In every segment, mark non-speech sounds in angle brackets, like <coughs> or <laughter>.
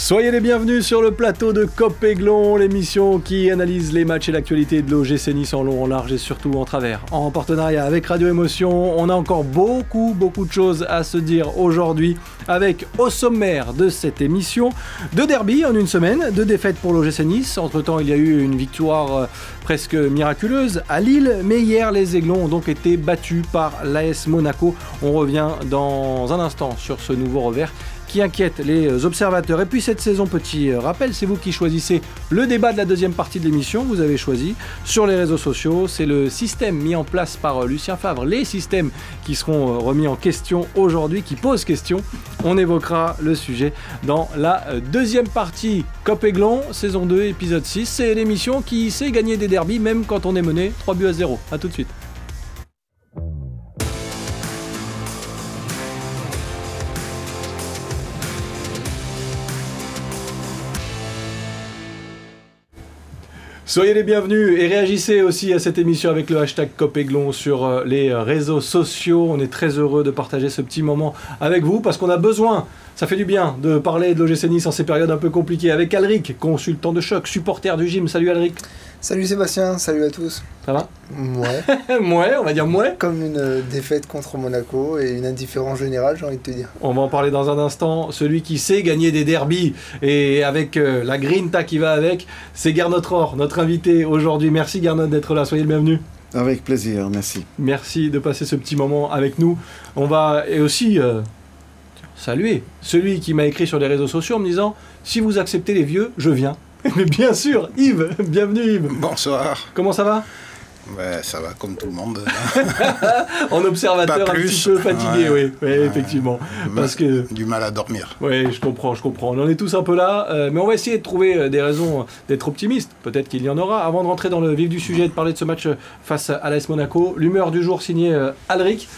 Soyez les bienvenus sur le plateau de Cop Aiglon, l'émission qui analyse les matchs et l'actualité de l'OGC Nice en long, en large et surtout en travers. En partenariat avec Radio Émotion, on a encore beaucoup, beaucoup de choses à se dire aujourd'hui avec au sommaire de cette émission deux derby en une semaine, deux défaites pour l'OGC Nice. Entre-temps, il y a eu une victoire euh, presque miraculeuse à Lille, mais hier, les Aiglons ont donc été battus par l'AS Monaco. On revient dans un instant sur ce nouveau revers qui inquiète les observateurs. Et puis cette saison, petit rappel, c'est vous qui choisissez le débat de la deuxième partie de l'émission. Vous avez choisi sur les réseaux sociaux. C'est le système mis en place par Lucien Favre, les systèmes qui seront remis en question aujourd'hui, qui posent question. On évoquera le sujet dans la deuxième partie. Cop Aiglon, saison 2, épisode 6. C'est l'émission qui sait gagner des derbies même quand on est mené 3 buts à 0. A tout de suite. Soyez les bienvenus et réagissez aussi à cette émission avec le hashtag Copéglon sur euh, les réseaux sociaux. On est très heureux de partager ce petit moment avec vous parce qu'on a besoin, ça fait du bien de parler de l'OGC Nice en ces périodes un peu compliquées avec Alric, consultant de choc, supporter du gym. Salut Alric. Salut Sébastien, salut à tous. Ça va? Ouais. <laughs> ouais, on va dire ouais. Comme une euh, défaite contre Monaco et une indifférence générale, j'ai envie de te dire. On va en parler dans un instant. Celui qui sait gagner des derbies et avec euh, la grinta qui va avec, c'est Gernot Rohr, notre invité aujourd'hui. Merci Gernot d'être là, soyez le bienvenu. Avec plaisir, merci. Merci de passer ce petit moment avec nous. On va et aussi euh, saluer celui qui m'a écrit sur les réseaux sociaux en me disant si vous acceptez les vieux, je viens. <laughs> Mais bien sûr, Yves, bienvenue Yves. Bonsoir. Comment ça va? Ouais, ça va comme tout le monde. <laughs> en observateur un petit peu fatigué, Ouais. oui, Ouais. effectivement. Parce que Du mal à dormir. Oui, je comprends, je comprends. On en est tous un peu là, euh, mais on va essayer de trouver euh, des raisons d'être optimiste. Peut-être qu'il y en aura. Avant de rentrer dans le vif du sujet et de parler de ce match euh, face à l'AS Monaco, l'humeur du jour signée euh, Alric.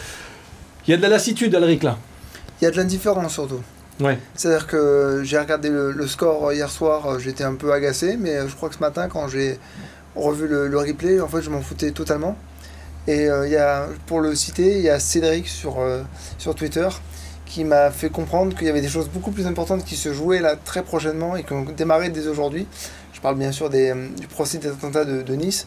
Il y a de la lassitude, Alric, là. Il y a de l'indifférence surtout. C'est-à-dire que j'ai regardé le, score hier soir, euh, j'étais un peu agacé, mais euh, je crois que ce matin, quand j'ai revu le, replay, en fait, je m'en foutais totalement. Et euh, il y a, pour le citer, il y a Cédric sur, sur Twitter qui m'a fait comprendre qu'il y avait des choses beaucoup plus importantes qui se jouaient là très prochainement et qui ont démarré dès aujourd'hui. Je parle bien sûr du procès des attentats de, de Nice.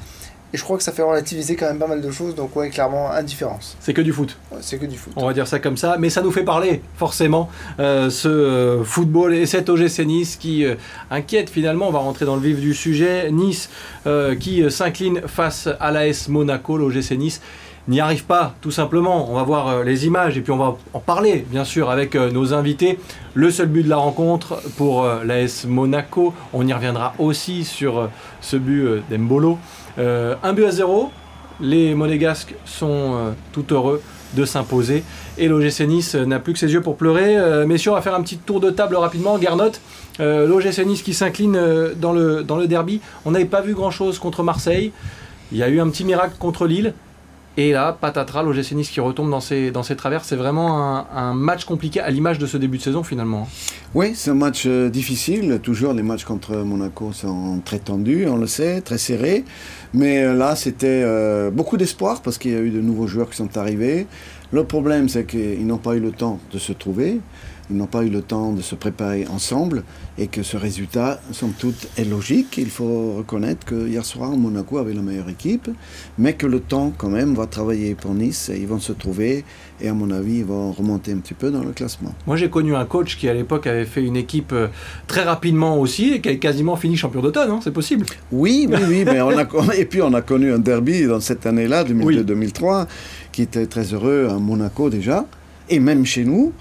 Et je crois que ça fait relativiser quand même pas mal de choses, donc ouais, clairement, indifférence. C'est que du foot. Ouais, c'est que du foot. On va dire ça comme ça, mais ça nous fait parler forcément euh, ce euh, football et cet OGC Nice qui euh, inquiète finalement. On va rentrer dans le vif du sujet. Nice euh, qui s'incline face à l'AS Monaco, l'OGC Nice n'y arrive pas tout simplement. On va voir les images et puis on va en parler bien sûr avec nos invités. Le seul but de la rencontre pour l'AS Monaco. On y reviendra aussi sur ce but d'Embolo. Euh, un but à zéro. Les Monégasques sont euh, tout heureux de s'imposer. Et l'OGC Nice n'a plus que ses yeux pour pleurer. Euh, messieurs, on va faire un petit tour de table rapidement. Garnot, euh, l'OGC Nice qui s'incline euh, dans, le, dans le derby. On n'avait pas vu grand-chose contre Marseille. Il y a eu un petit miracle contre Lille. Et là, patatras, l'OGC Nice qui retombe dans ses, dans ses travers. C'est vraiment un, match compliqué à l'image de ce début de saison finalement. Oui, c'est un match euh, difficile. Toujours, les matchs contre Monaco sont très tendus, on le sait, très serrés. Mais euh, là, c'était euh, beaucoup d'espoir parce qu'il y a eu de nouveaux joueurs qui sont arrivés. Le problème, c'est qu'ils n'ont pas eu le temps de se trouver. Ils n'ont pas eu le temps de se préparer ensemble et que ce résultat, somme toute, est logique. Il faut reconnaître que hier soir, Monaco avait la meilleure équipe, mais que le temps, quand même, va travailler pour Nice et ils vont se trouver et, à mon avis, ils vont remonter un petit peu dans le classement. Moi, j'ai connu un coach qui, à l'époque, avait fait une équipe euh, très rapidement aussi et qui a quasiment fini champion d'automne. hein, c'est possible. Oui, oui, oui, <laughs> mais on a, et puis on a connu un derby dans cette année-là, 2002-2003, qui était très heureux à Monaco déjà, et même chez nous,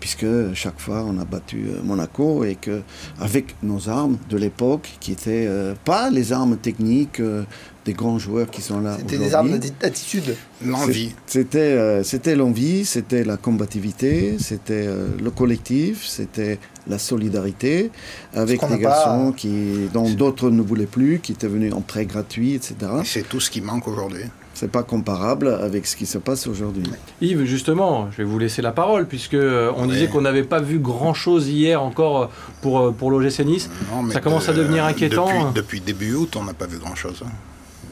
puisque chaque fois on a battu euh, Monaco et que avec nos armes de l'époque, qui étaient euh, pas les armes techniques euh, des grands joueurs qui sont là C'était des armes d'attitude. L'envie. C'était euh, c'était l'envie, c'était la combativité, c'était euh, le collectif, c'était la solidarité avec des pas- garçons qui, dont d'autres ne voulaient plus, qui étaient venus en prêt gratuit, etc. Et C'est tout ce qui manque aujourd'hui. C'est pas comparable avec ce qui se passe aujourd'hui. Yves, justement, je vais vous laisser la parole, puisque euh, on Ouais. disait qu'on n'avait pas vu grand-chose hier encore euh, pour, euh, pour l'OGC Nice. Non, mais Ça commence à devenir inquiétant. Depuis, depuis début août, on n'a pas vu grand-chose. hein.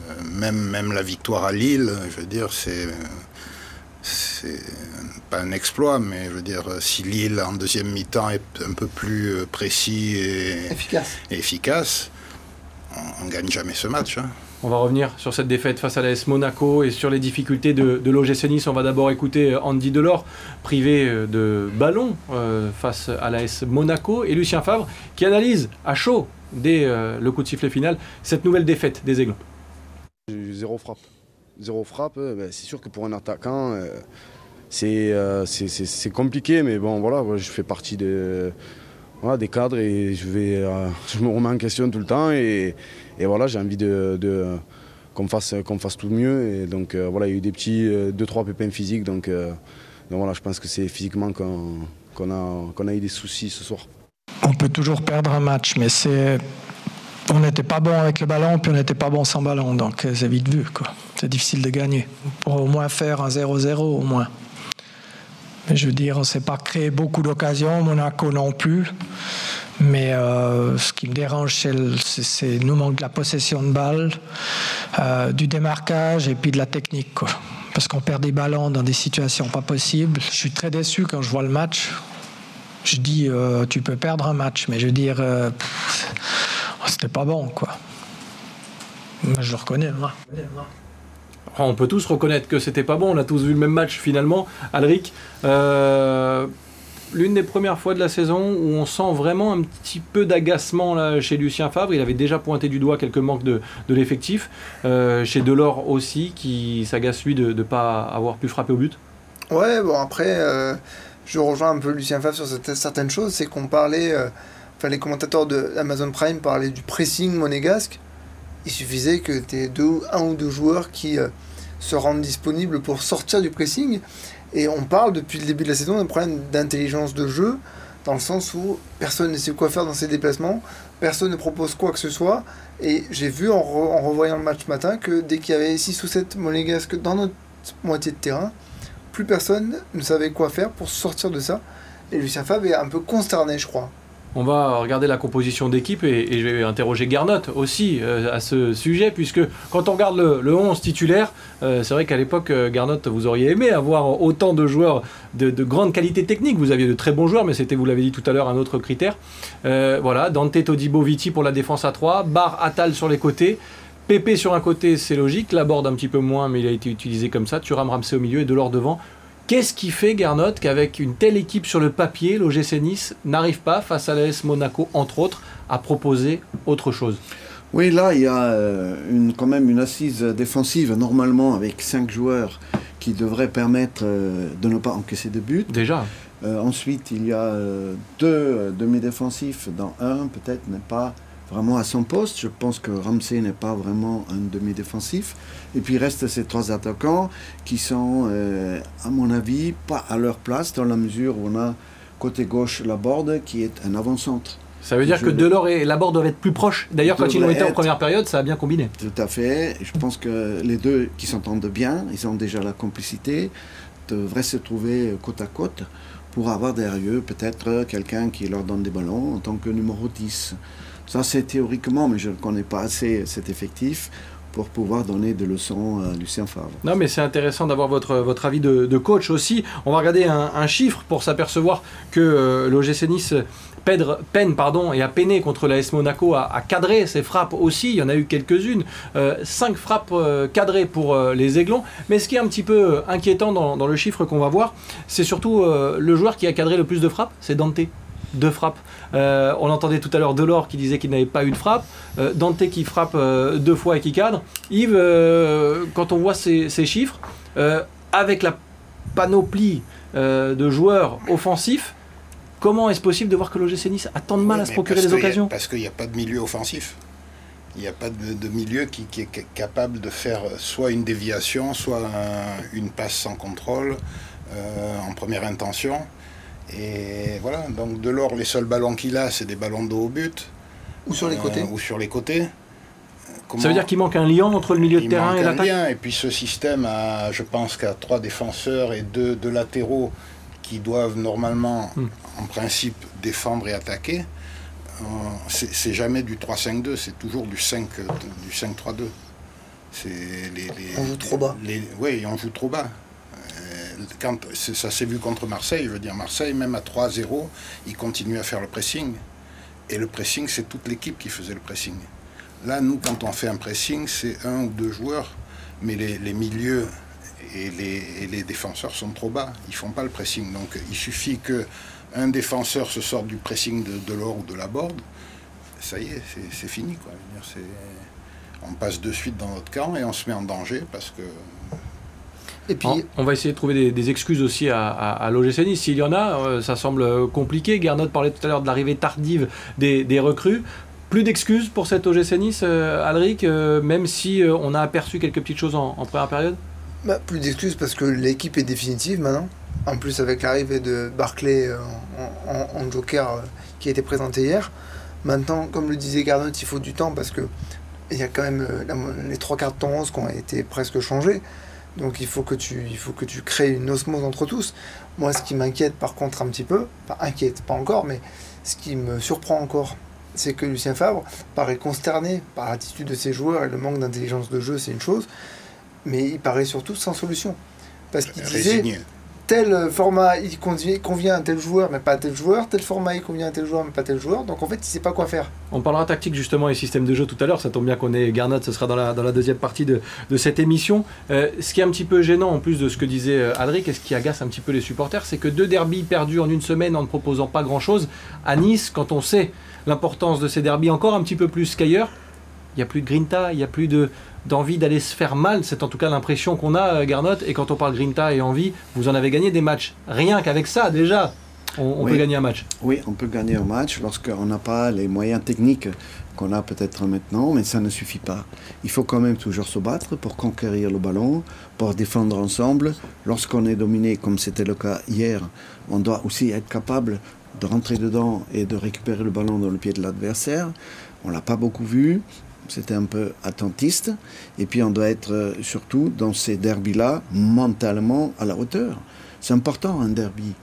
Euh, Même, même la victoire à Lille, je veux dire, c'est. c'est pas un exploit, mais je veux dire, si Lille en deuxième mi-temps est un peu plus précis et, Efficace. et efficace, on, on gagne jamais ce match. hein. On va revenir sur cette défaite face à l'AS Monaco et sur les difficultés de, de. On va d'abord écouter euh, Andy Delors, privé euh, de ballon euh, face à l'AS Monaco, et Lucien Favre, qui analyse à chaud, dès le coup de sifflet final, cette nouvelle défaite des Aiglons. Zéro frappe. Zéro frappe, ben, c'est sûr que pour un attaquant, c'est compliqué, mais bon, voilà, je fais partie des cadres et je, <laughs> je me remets en question tout le temps. Et voilà, j'ai envie de, qu'on fasse, fasse tout mieux. Et donc, euh, voilà, il y a eu des petits 2-3 pépins physiques. Donc, euh, donc voilà, je pense que c'est physiquement qu'on a, qu'on a eu des soucis ce soir. On peut toujours perdre un match, mais c'est. On n'était pas bon avec le ballon, puis on n'était pas bon sans ballon, donc euh, c'est vite vu. C'est difficile de gagner. Pour au moins faire un 0-0, au moins. Mais je veux dire, on ne s'est pas créé beaucoup d'occasions, Monaco non plus. Mais euh, ce qui me dérange, c'est nous manque de la possession de balle, euh, du démarquage et puis de la technique. Parce qu'on perd des ballons dans des situations pas possibles. Je suis très déçu quand je vois le match. Je dis, euh, tu peux perdre un match, mais je veux dire, pff, c'était pas bon, quoi. Je le reconnais, moi. On peut tous reconnaître que c'était pas bon. On a tous vu le même match finalement. Alric, l'une des premières fois de la saison où on sent vraiment un petit peu d'agacement là, chez Lucien Favre. Il avait déjà pointé du doigt quelques manques de, l'effectif. Euh, chez Delors aussi, qui s'agace lui de ne pas avoir pu frapper au but. Ouais, bon après, euh, je rejoins un peu Lucien Favre sur cette- certaines choses. C'est qu'on parlait, euh, enfin les commentateurs de Amazon Prime parlaient du pressing monégasque. Il suffisait que tu aies deux, un ou deux joueurs qui se rendent disponibles pour sortir du pressing. Et on parle depuis le début de la saison d'un problème d'intelligence de jeu, dans le sens où personne ne sait quoi faire dans ses déplacements, personne ne propose quoi que ce soit. Et j'ai vu en, re- en revoyant le match matin que dès qu'il y avait 6 ou 7 monégasques dans notre moitié de terrain, plus personne ne savait quoi faire pour sortir de ça. Et Lucien Favre est un peu consterné, je crois. On va regarder la composition d'équipe et, je vais interroger Garnot aussi euh, à ce sujet, puisque quand on regarde le, le 11 titulaire, euh, c'est vrai qu'à l'époque, euh, Garnot, vous auriez aimé avoir autant de joueurs de, de grande qualité technique. Vous aviez de très bons joueurs, mais c'était, vous l'avez dit tout à l'heure, un autre critère. Voilà, Dante Todibo Viti pour la défense à 3, Bar Atal sur les côtés. Pépé sur un côté, c'est logique. Laborde un petit peu moins, mais il a été utilisé comme ça. Thuram Ramsey au milieu et Delors devant. Qu'est-ce qui fait, Garnot, qu'avec une telle équipe sur le papier, l'OGC Nice n'arrive pas, face à l'AS Monaco, entre autres, à proposer autre chose? Oui, là, il y a euh, une, quand même une assise défensive, normalement, avec cinq joueurs qui devraient permettre euh, de ne pas encaisser de but. Déjà. Euh, ensuite, il y a deux demi-défensifs, dans un peut-être n'est pas vraiment à son poste. Je pense que Ramsey n'est pas vraiment un demi-défensif. Et puis il reste ces trois attaquants qui sont, euh, à mon avis, pas à leur place dans la mesure où on a côté gauche Laborde qui est un avant-centre. Ça veut dire Je que Delors et Laborde doivent être plus proches. D'ailleurs, quand ils ont Devraient été en première période, ça a bien combiné. Tout à fait. Je pense que les deux qui s'entendent bien, ils ont déjà la complicité, devraient se trouver côte à côte pour avoir derrière eux peut-être quelqu'un qui leur donne des ballons en tant que numéro 10. Ça, c'est théoriquement, mais je ne connais pas assez cet effectif pour pouvoir donner des leçons à Lucien Favre. Non, mais c'est intéressant d'avoir votre, votre avis de, coach aussi. On va regarder un, chiffre pour s'apercevoir que euh, l'OGC Nice peine, pardon, et a peiné contre l'AS Monaco à, cadrer ses frappes aussi. Il y en a eu quelques-unes. Euh, cinq frappes euh, cadrées pour euh, les Aiglons. Mais ce qui est un petit peu inquiétant dans, dans le chiffre qu'on va voir, c'est surtout le joueur qui a cadré le plus de frappes, c'est Dante. Deux frappes. Euh, on entendait tout à l'heure Delors qui disait qu'il n'avait pas eu de frappe. Euh, Dante qui frappe euh, deux fois et qui cadre. Yves, quand on voit ces, ces chiffres, avec la panoplie de joueurs offensifs, comment est-ce possible de voir que l'OGC Nice a tant de mal Oui, à se procurer des a- occasions? Parce qu'il n'y a pas de milieu offensif. Il n'y a pas de, de milieu qui, qui est ca- capable de faire soit une déviation, soit un- une passe sans contrôle en première intention. Et voilà, donc Delors, les seuls ballons qu'il a, c'est des ballons de haut but. Ou sur les euh, côtés. Ou sur les côtés. Comment- Ça veut dire qu'il manque un lien entre le milieu de il terrain manque et un l'attaque lien. Et puis ce système a, je pense qu'à trois défenseurs et deux, deux latéraux qui doivent normalement, Hmm. en principe, défendre et attaquer. euh, c'est jamais du 3-5-2, c'est toujours du 5, euh, du 5-3-2. C'est les, les- On joue trop bas. oui, on joue trop bas. Quand ça s'est vu contre Marseille, je veux dire, Marseille, même à 3-0, il continue à faire le pressing. Et le pressing, c'est toute l'équipe qui faisait le pressing. Là, nous, quand on fait un pressing, c'est un ou deux joueurs, mais les, milieux et les, défenseurs sont trop bas. Ils font pas le pressing. Donc, il suffit que un défenseur se sorte du pressing de, de l'or ou de la board. Ça y est, c'est fini. On passe de suite dans notre camp et on se met en danger parce que et puis, on va essayer de trouver des, excuses aussi à, à, l'OGC Nice. S'il y en a, euh, ça semble compliqué. Gernot parlait tout à l'heure de l'arrivée tardive des, recrues. Plus d'excuses pour cette OGC Nice, euh, Alric, euh, même si on a aperçu quelques petites choses en, première période bah, Plus d'excuses parce que l'équipe est définitive maintenant. En plus, avec l'arrivée de Barclay en, joker qui a été présenté hier. Maintenant, comme le disait Gernot, il faut du temps parce que il y a quand même les trois quarts de ton 11 qui ont été presque changés. Donc il faut que tu, il faut que tu crées une osmose entre tous. Moi, ce qui m'inquiète par contre un petit peu, pas inquiète, pas encore, mais ce qui me surprend encore, c'est que Lucien Favre paraît consterné par l'attitude de ses joueurs et le manque d'intelligence de jeu, c'est une chose, mais il paraît surtout sans solution. Parce qu'il disait, tel format il convient à tel joueur mais pas à tel joueur, tel format il convient à tel joueur mais pas à tel joueur, donc en fait il sait pas quoi faire. On parlera tactique justement et système de jeu tout à l'heure, ça tombe bien qu'on ait Garnot, ce sera dans la, dans la deuxième partie de, de cette émission. Euh, ce qui est un petit peu gênant en plus de ce que disait euh, Adric et ce qui agace un petit peu les supporters, c'est que deux derbies perdus en une semaine en ne proposant pas grand chose, à Nice, quand on sait l'importance de ces derbies encore un petit peu plus qu'ailleurs, il n'y a plus de grinta, il n'y a plus de, d'envie d'aller se faire mal. C'est en tout cas l'impression qu'on a, euh, Garnot. Et quand on parle Grinta et envie, vous en avez gagné des matchs. Rien qu'avec ça, déjà, on, peut gagner un match. Oui, on peut gagner un match lorsqu'on n'a pas les moyens techniques qu'on a peut-être maintenant, mais ça ne suffit pas. Il faut quand même toujours se battre pour conquérir le ballon, pour défendre ensemble. Lorsqu'on est dominé, comme c'était le cas hier, on doit aussi être capable de rentrer dedans et de récupérer le ballon dans le pied de l'adversaire. On l'a pas beaucoup vu c'était un peu attentiste. Et puis on doit être euh, surtout dans ces derbys-là mentalement à la hauteur. C'est important un derby.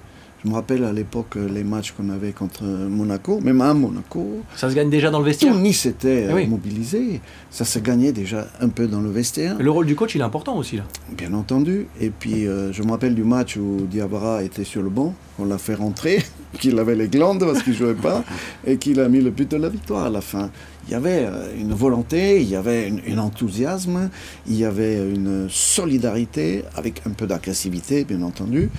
Je me rappelle à l'époque euh, les matchs qu'on avait contre Monaco, même à Monaco. Ça se gagne déjà dans le vestiaire Tout Nice était euh, mobilisé. Ça se gagnait déjà un peu dans le vestiaire. Le rôle du coach, il est important aussi là. Bien entendu. Et puis je me rappelle du match où Diabara était sur le banc. On l'a fait rentrer, <laughs> qu'il avait les glandes parce qu'il jouait pas, <laughs> et qu'il a mis le but de la victoire à la fin il y avait euh, une volonté, il y avait un enthousiasme, il y avait une solidarité avec un peu d'agressivité, bien entendu,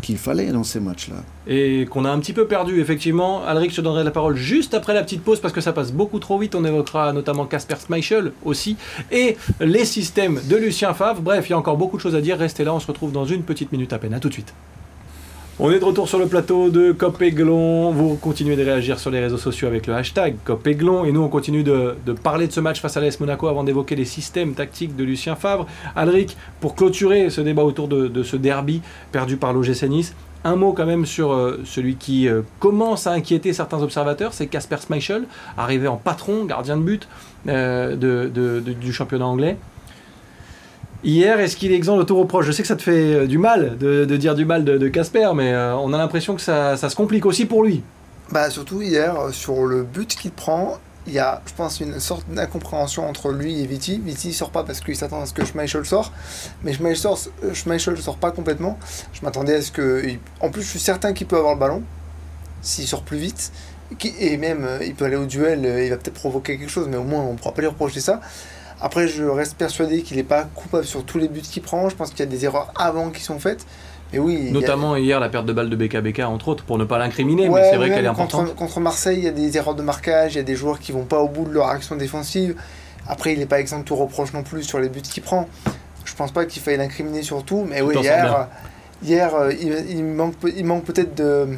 qu'il fallait dans ces matchs-là. Et qu'on a un petit peu perdu, effectivement. Alric, je te donnerai la parole juste après la petite pause parce que ça passe beaucoup trop vite. On évoquera notamment Casper Schmeichel aussi et les systèmes de Lucien Favre. Bref, il y a encore beaucoup de choses à dire. Restez là, on se retrouve dans une petite minute à peine. A tout de suite. On est de retour sur le plateau de Copéglon. Vous continuez de réagir sur les réseaux sociaux avec le hashtag Copéglon. Et nous, on continue de, parler de ce match face à l'AS Monaco avant d'évoquer les systèmes tactiques de Lucien Favre. Alric, pour clôturer ce débat autour de, ce derby perdu par l'OGC Nice, un mot quand même sur euh, celui qui euh, commence à inquiéter certains observateurs, c'est Casper Schmeichel, arrivé en patron, gardien de but euh, du championnat anglais. Hier, est-ce qu'il est exempt de tout reproche Je sais que ça te fait euh, du mal de, dire du mal de Casper, mais euh, on a l'impression que ça, se complique aussi pour lui. Bah surtout hier, euh, sur le but qu'il prend, il y a, je pense, une sorte d'incompréhension entre lui et Viti. Viti sort pas parce qu'il s'attend à ce que Schmeichel sort, mais Schmeichel, Schmeichel sort pas complètement. Je m'attendais à ce que... En plus, je suis certain qu'il peut avoir le ballon, s'il sort plus vite. Et même, il peut aller au duel, il va peut-être provoquer quelque chose, mais au moins, on ne pourra pas lui reprocher ça. Après, je reste persuadé qu'il n'est pas coupable sur tous les buts qu'il prend. Je pense qu'il y a des erreurs avant qui sont faites. Mais oui, Notamment hier, la perte de balle de BKBK, entre autres, pour ne pas l'incriminer, mais c'est vrai qu'elle est importante. Contre, Marseille, il y a des erreurs de marquage, il y a des joueurs qui vont pas au bout de leur action défensive. Après, il n'est pas exempt de tout reproche non plus sur les buts qu'il prend. Je pense pas qu'il faille l'incriminer sur tout, mais oui, hier, hier euh, il, manque, il manque peut-être de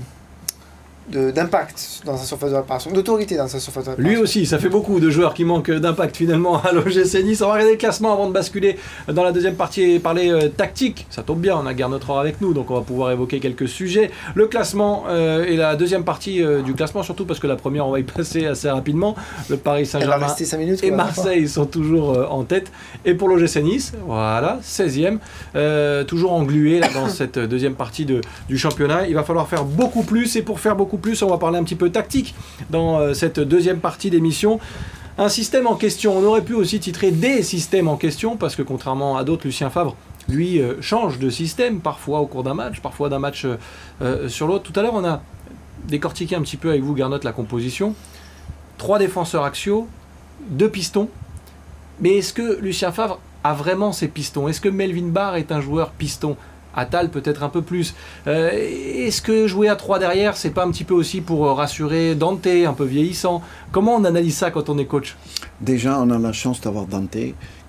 d'impact dans sa surface de réparation, d'autorité dans sa surface de réparation. Lui aussi, ça fait beaucoup de joueurs qui manquent d'impact finalement à l'OGC Nice. On va regarder le classement avant de basculer dans la deuxième partie et parler euh, tactique. Ça tombe bien, on a notre heure avec nous, donc on va pouvoir évoquer quelques sujets. Le classement euh, et la deuxième partie euh, du classement, surtout parce que la première, on va y <laughs> passer assez rapidement. Le Paris Saint-Germain et Marseille sont toujours en tête. Et pour l'OGC Nice, voilà, 16e, toujours englué dans <coughs> cette deuxième partie de, du championnat. Il va falloir faire beaucoup plus et pour faire beaucoup plus. On va parler un petit peu tactique dans euh, cette deuxième partie d'émission. Un système en question. On aurait pu aussi titrer des systèmes en question parce que contrairement à d'autres, Lucien Favre lui, euh, change de système parfois au cours d'un match, parfois d'un match euh, sur l'autre. Tout à l'heure, on a décortiqué un petit peu avec vous, Garnotte, la composition. Trois défenseurs axiaux, deux pistons. Mais est-ce que Lucien Favre a vraiment ses pistons? Est-ce que Melvin Barr est un joueur piston? Atal peut-être un peu plus. Euh, Est-ce que jouer à 3 derrière, c'est pas un petit peu aussi pour euh, rassurer Dante, un peu vieillissant? Comment on analyse ça quand on est coach? Déjà, on a la chance d'avoir Dante,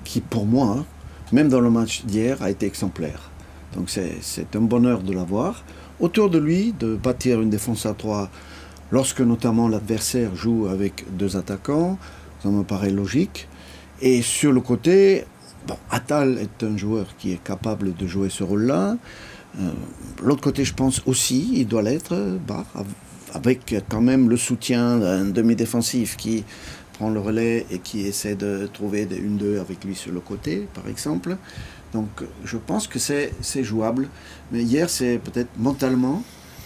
qui pour moi, même dans le match d'hier, a été exemplaire. Donc c'est un bonheur de l'avoir. Autour de lui, de bâtir une défense à 3, lorsque notamment l'adversaire joue avec deux attaquants, ça me paraît logique. Et sur le côté, bon, Attal est un joueur qui est capable de jouer ce rôle-là. Euh, L'autre côté, je pense aussi, il doit l'être, avec quand même le soutien d'un demi-défensif qui prend le relais et qui essaie de trouver des 1-2 avec lui sur le côté, par exemple. Donc je pense que c'est jouable. Mais hier, c'est peut-être mentalement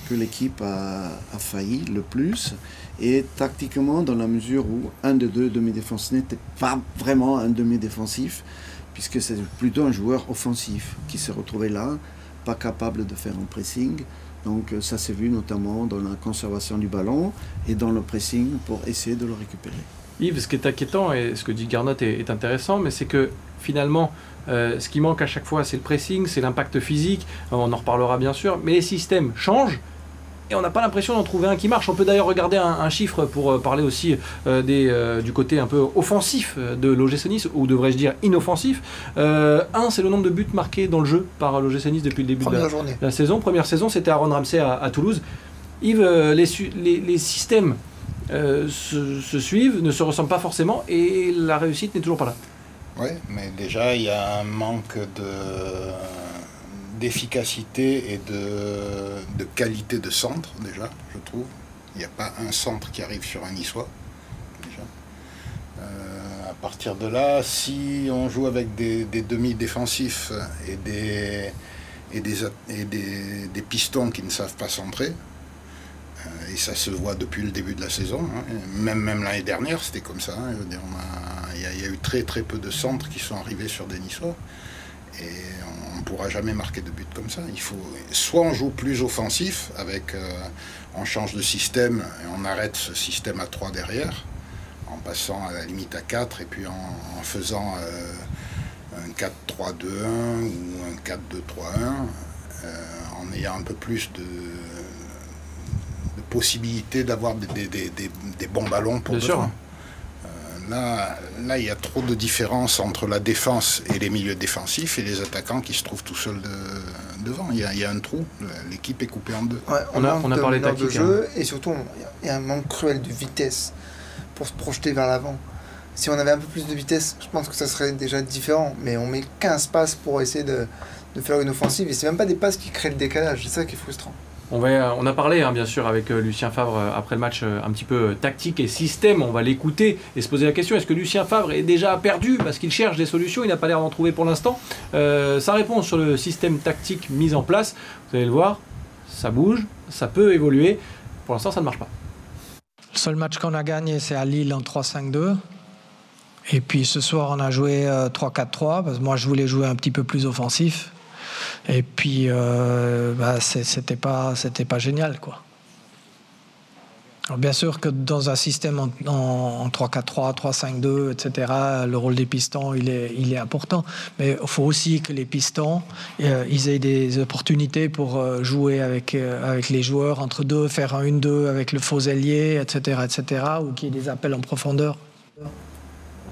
que l'équipe a, a failli le plus. Et tactiquement, dans la mesure où un des deux demi-défensifs n'était pas vraiment un demi-défensif, puisque c'est plutôt un joueur offensif qui s'est retrouvé là, pas capable de faire un pressing. Donc euh, ça s'est vu notamment dans la conservation du ballon et dans le pressing pour essayer de le récupérer. Yves, ce qui est inquiétant, et ce que dit Garnotte est, intéressant, mais c'est que finalement, euh, ce qui manque à chaque fois, c'est le pressing, c'est l'impact physique, on en reparlera bien sûr, mais les systèmes changent. Et on n'a pas l'impression d'en trouver un qui marche. On peut d'ailleurs regarder un, un chiffre pour euh, parler aussi euh, des, euh, du côté un peu offensif de l'OGC Nice, ou devrais-je dire inoffensif. Euh, un, c'est le nombre de buts marqués dans le jeu par l'OGC Nice depuis le début de la, Première journée. la saison. Première saison, c'était Aaron Ramsey à, à Toulouse. Yves, les, su- les, les systèmes se, se suivent, ne se ressemblent pas forcément, et la réussite n'est toujours pas là. Oui, mais déjà, il y a un manque de d'efficacité et de, qualité de centre, déjà, je trouve. Il n'y a pas un centre qui arrive sur un niçois, déjà. Euh, à partir de là, si on joue avec des, demi-défensifs et des, pistons qui ne savent pas centrer, euh, et ça se voit depuis le début de la saison. hein. Même, l'année dernière, c'était comme ça. hein. Il y a eu très très peu de centres qui sont arrivés sur des Niçois. Et on ne pourra jamais marquer de but comme ça. Il faut, soit on joue plus offensif, avec, euh, on change de système et on arrête ce système à 3 derrière, en passant à la limite à 4 et puis en, en faisant euh, un 4-3-2-1 ou un 4-2-3-1, euh, en ayant un peu plus de, de possibilités d'avoir des, des- des- des- des bons ballons pour Bien sûr. Là, là, il y a trop de différence entre la défense et les milieux défensifs et les attaquants qui se trouvent tout seuls de- devant. Il y, a, il y a un trou, l'équipe est coupée en deux. Ouais, On a- manque on a de parlé jeu et surtout il y a un manque cruel de vitesse pour se projeter vers l'avant. Si on avait un peu plus de vitesse, je pense que ça serait déjà différent. Mais on met 15 passes pour essayer de, de faire une offensive et c'est même pas des passes qui créent le décalage. C'est ça qui est frustrant. On, a parlé hein, bien sûr avec euh, Lucien Favre euh, après le match euh, un petit peu tactique et système. On va l'écouter et se poser la question est-ce que Lucien Favre est déjà perdu? Parce qu'il cherche des solutions Il n'a pas l'air d'en trouver pour l'instant. Sa réponse sur le système tactique mis en place, vous allez le voir, ça bouge, ça peut évoluer. Pour l'instant, ça ne marche pas. Le seul match qu'on a gagné, c'est à Lille en 3-5-2. Et puis ce soir, on a joué euh, 3-4-3, parce que moi, je voulais jouer un petit peu plus offensif. Et puis, euh, bah, c'était pas, c'était pas génial, quoi. Alors, bien sûr que dans un système en, en- en 3-4-3, 3-5-2, etc., le rôle des pistons, il est, il est important. Mais il faut aussi que les pistons, euh, ils aient des opportunités pour euh, jouer avec, euh, avec les joueurs entre deux, faire un 1-2 avec le faux ailier, etc., etc., ou qu'il y ait des appels en profondeur.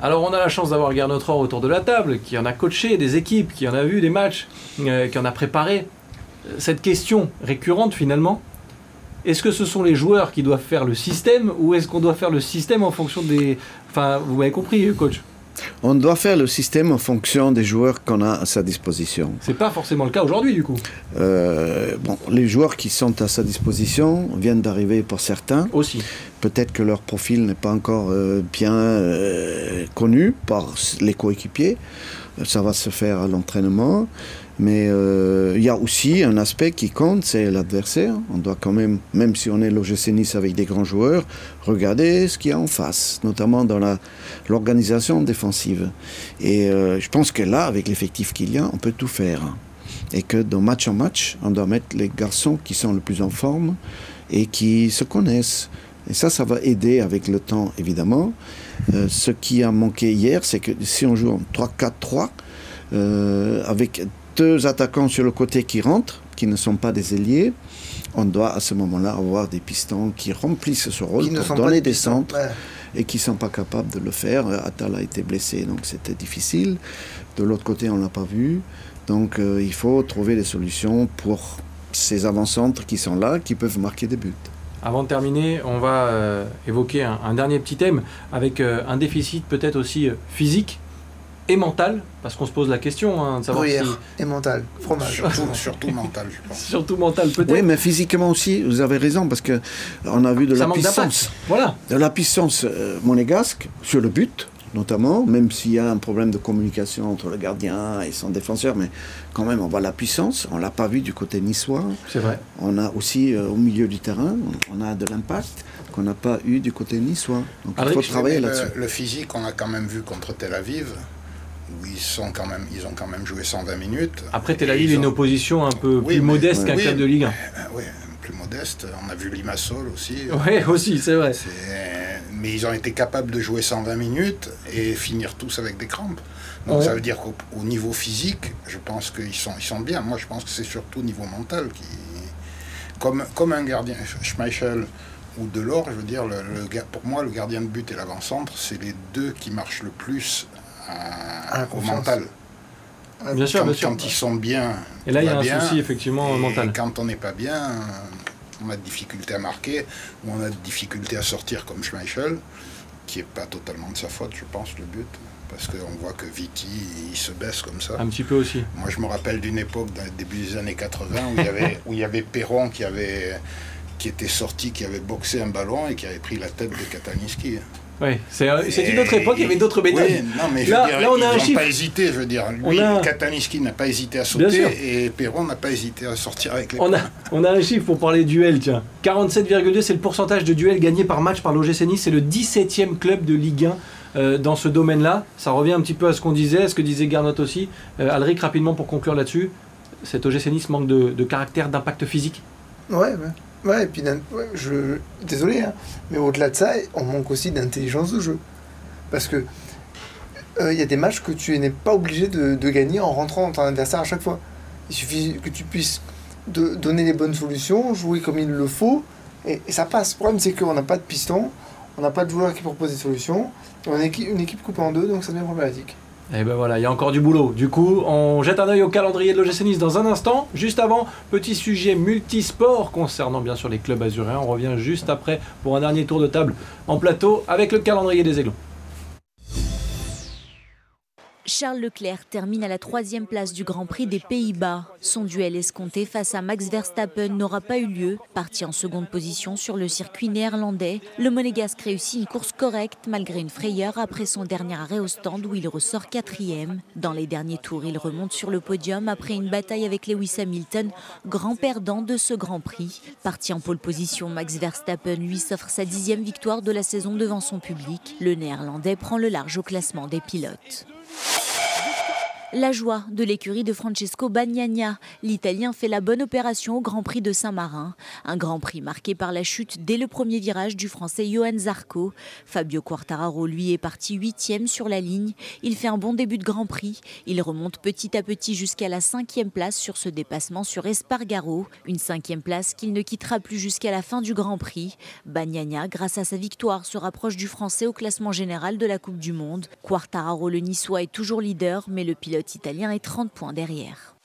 Alors on a la chance d'avoir Gernot Rohr autour de la table, qui en a coaché des équipes, qui en a vu des matchs, euh, qui en a préparé. Euh, Cette question récurrente finalement, est-ce que ce sont les joueurs qui doivent faire le système ou est-ce qu'on doit faire le système en fonction des... Enfin, vous m'avez compris, coach. On doit faire le système en fonction des joueurs qu'on a à sa disposition. C'est pas forcément le cas aujourd'hui du coup. Euh, bon, les joueurs qui sont à sa disposition viennent d'arriver pour certains. Aussi. Peut-être que leur profil n'est pas encore euh, bien euh, connu par les coéquipiers. Ça va se faire à l'entraînement. Mais euh, il y a aussi un aspect qui compte, c'est l'adversaire. On doit quand même, même si on est l'OGC Nice avec des grands joueurs, regarder ce qu'il y a en face, notamment dans l'organisation défensive. Et euh, je pense que là, avec l'effectif qu'il y a, on peut tout faire. Et que dans match en match, on doit mettre les garçons qui sont le plus en forme et qui se connaissent. Et ça, ça va aider avec le temps, évidemment. Euh, ce qui a manqué hier, c'est que si on joue en 3-4-3, avec deux attaquants sur le côté qui rentrent, qui ne sont pas des ailiers, on doit à ce moment-là avoir des pistons qui remplissent ce rôle pour donner des centres et qui ne sont pas capables de le faire. Attal a été blessé, donc c'était difficile. De l'autre côté, on ne l'a pas vu. Donc euh, il faut trouver des solutions pour ces avant-centres qui sont là, qui peuvent marquer des buts. Avant de terminer, on va euh, évoquer un, dernier petit thème avec euh, un déficit peut-être aussi physique et mental, parce qu'on se pose la question hein, de savoir si... et mental, fromage. Surtout, mental, je pense. Surtout mental, peut-être. Oui, mais physiquement aussi, vous avez raison, parce que on a vu de la puissance. Voilà. De la puissance euh, monégasque sur le but, notamment, même s'il y a un problème de communication entre le gardien et son défenseur, mais quand même, on voit la puissance. On l'a pas vu du côté niçois. C'est vrai. On a aussi euh, au milieu du terrain, on a de l'impact qu'on n'a pas eu du côté niçois. Donc il faut travailler là-dessus. Le, le physique, on a quand même vu contre Tel Aviv où ils, sont quand même, ils ont quand même joué 120 minutes. Après, Tel Aviv, une opposition un peu plus modeste qu'un club de Ligue 1. Oui, plus modeste. On a vu Limassol aussi. Oui, <laughs> aussi, c'est vrai. Mais ils ont été capables de jouer 120 minutes et finir tous avec des crampes. Donc ça veut dire qu'au niveau physique, je pense qu'ils sont, ils sont bien. Moi, je pense que c'est surtout au niveau mental qui. Comme, comme un gardien, Schmeichel ou Delors, je veux dire, le, pour moi, le gardien de but et l'avant-centre, c'est les deux qui marchent le plus au mental. Bien sûr, quand, bien sûr. Quand ils sont bien. Et là, il y a un souci effectivement mental. Quand on n'est pas bien, on a de difficultés à marquer, ou on a de difficultés à sortir comme Schmeichel, qui n'est pas totalement de sa faute, je pense, le but. Parce qu'on voit que Vicky, il se baisse comme ça. Un petit peu aussi. Moi, je me rappelle d'une époque, dans le début des années 80, où il y avait, <laughs> où il y avait Perron qui, avait, qui était sorti, qui avait boxé un ballon et qui avait pris la tête de Kataniski. Oui, c'est une autre époque, il y avait d'autres méthodes. Oui, non, mais je là, veux dire, là, on a ils n'ont pas hésité, je veux dire. Lui, a... Kataniski n'a pas hésité à sauter et Perron n'a pas hésité à sortir avec les on a, on a un chiffre pour parler duel, tiens. 47,2, c'est le pourcentage de duels gagnés par match par l'OGC Nice. C'est le 17e club de Ligue 1 euh, dans ce domaine-là. Ça revient un petit peu à ce qu'on disait, à ce que disait Garnot aussi. Euh, Alric, rapidement pour conclure là-dessus, cet OGC Nice manque de, de caractère, d'impact physique? Ouais, ouais. Ouais, et puis, je, désolé, hein, mais au-delà de ça, on manque aussi d'intelligence de jeu. Parce que euh, il y a des matchs que tu n'es pas obligé de, gagner en rentrant dans ton adversaire à chaque fois. Il suffit que tu puisses de donner les bonnes solutions, jouer comme il le faut, et, ça passe. Le problème, c'est qu'on n'a pas de piston, on n'a pas de joueurs qui proposent des solutions, on est une équipe coupée en deux, donc ça devient problématique. Et eh ben voilà, il y a encore du boulot. Du coup, on jette un œil au calendrier de l'OGC Nice dans un instant. Juste avant, petit sujet multisport concernant bien sûr les clubs azuréens. On revient juste après pour un dernier tour de table en plateau avec le calendrier des Aiglons. Charles Leclerc termine à la troisième place du Grand Prix des Pays-Bas. Son duel escompté face à Max Verstappen n'aura pas eu lieu. Parti en seconde position sur le circuit néerlandais, le Monégasque réussit une course correcte malgré une frayeur après son dernier arrêt au stand où il ressort quatrième. Dans les derniers tours, il remonte sur le podium après une bataille avec Lewis Hamilton, grand perdant de ce Grand Prix. Parti en pole position, Max Verstappen lui s'offre sa dixième victoire de la saison devant son public. Le néerlandais prend le large au classement des pilotes. La joie de l'écurie de Francesco Bagnagna. L'Italien fait la bonne opération au Grand Prix de Saint-Marin. Un Grand Prix marqué par la chute dès le premier virage du Français Johan Zarco. Fabio Quartararo, lui, est parti huitième sur la ligne. Il fait un bon début de Grand Prix. Il remonte petit à petit jusqu'à la cinquième place sur ce dépassement sur Espargaro. Une cinquième place qu'il ne quittera plus jusqu'à la fin du Grand Prix. Bagnagna, grâce à sa victoire, se rapproche du Français au classement général de la Coupe du Monde. Quartararo, le Niçois, est toujours leader, mais le pilote italien est 30 points derrière.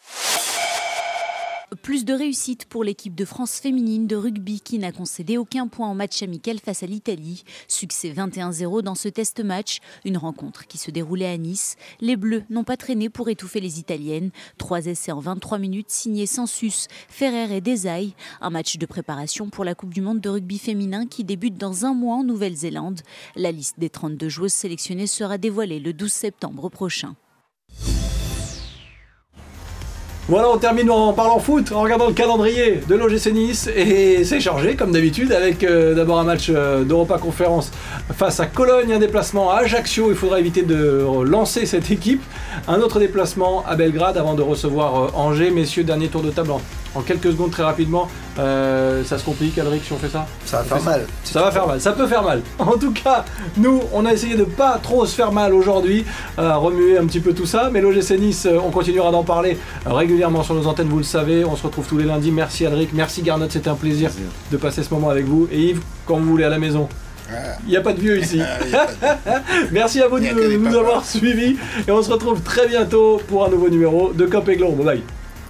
Plus de réussite pour l'équipe de France féminine de rugby qui n'a concédé aucun point en match amical face à l'Italie. Succès 21-0 dans ce test match, une rencontre qui se déroulait à Nice. Les Bleus n'ont pas traîné pour étouffer les Italiennes. Trois essais en 23 minutes signés Sensus, Ferrer et Desailles. Un match de préparation pour la Coupe du Monde de rugby féminin qui débute dans un mois en Nouvelle-Zélande. La liste des 32 joueuses sélectionnées sera dévoilée le 12 septembre prochain. Voilà, on termine en parlant foot, en regardant le calendrier de l'OGC Nice. Et c'est chargé, comme d'habitude, avec euh, d'abord un match euh, d'Europa Conférence face à Cologne, un déplacement à Ajaccio. Il faudra éviter de lancer cette équipe. Un autre déplacement à Belgrade avant de recevoir euh, Angers. Messieurs, dernier tour de table en quelques secondes, très rapidement. Euh, ça se complique, Alric, si on fait ça Ça va On faire mal. Ça va faire mal, ça peut faire mal. <laughs> En tout cas, nous, on a essayé de pas trop se faire mal aujourd'hui, à remuer un petit peu tout ça. Mais l'OGC Nice, euh, on continuera d'en parler euh, régulièrement sur nos antennes, vous le savez. On se retrouve tous les lundis. Merci Alric, merci Garnot, c'était un plaisir Plaisir. de passer ce moment avec vous. Et Yves, quand vous voulez à la maison. Ah, Il n'y a pas de vieux ici. <laughs> il y a pas de- <laughs> Merci à vous de nous avoir suivis. Et on se retrouve très bientôt pour un nouveau numéro de Cop et Glon. Bye bye.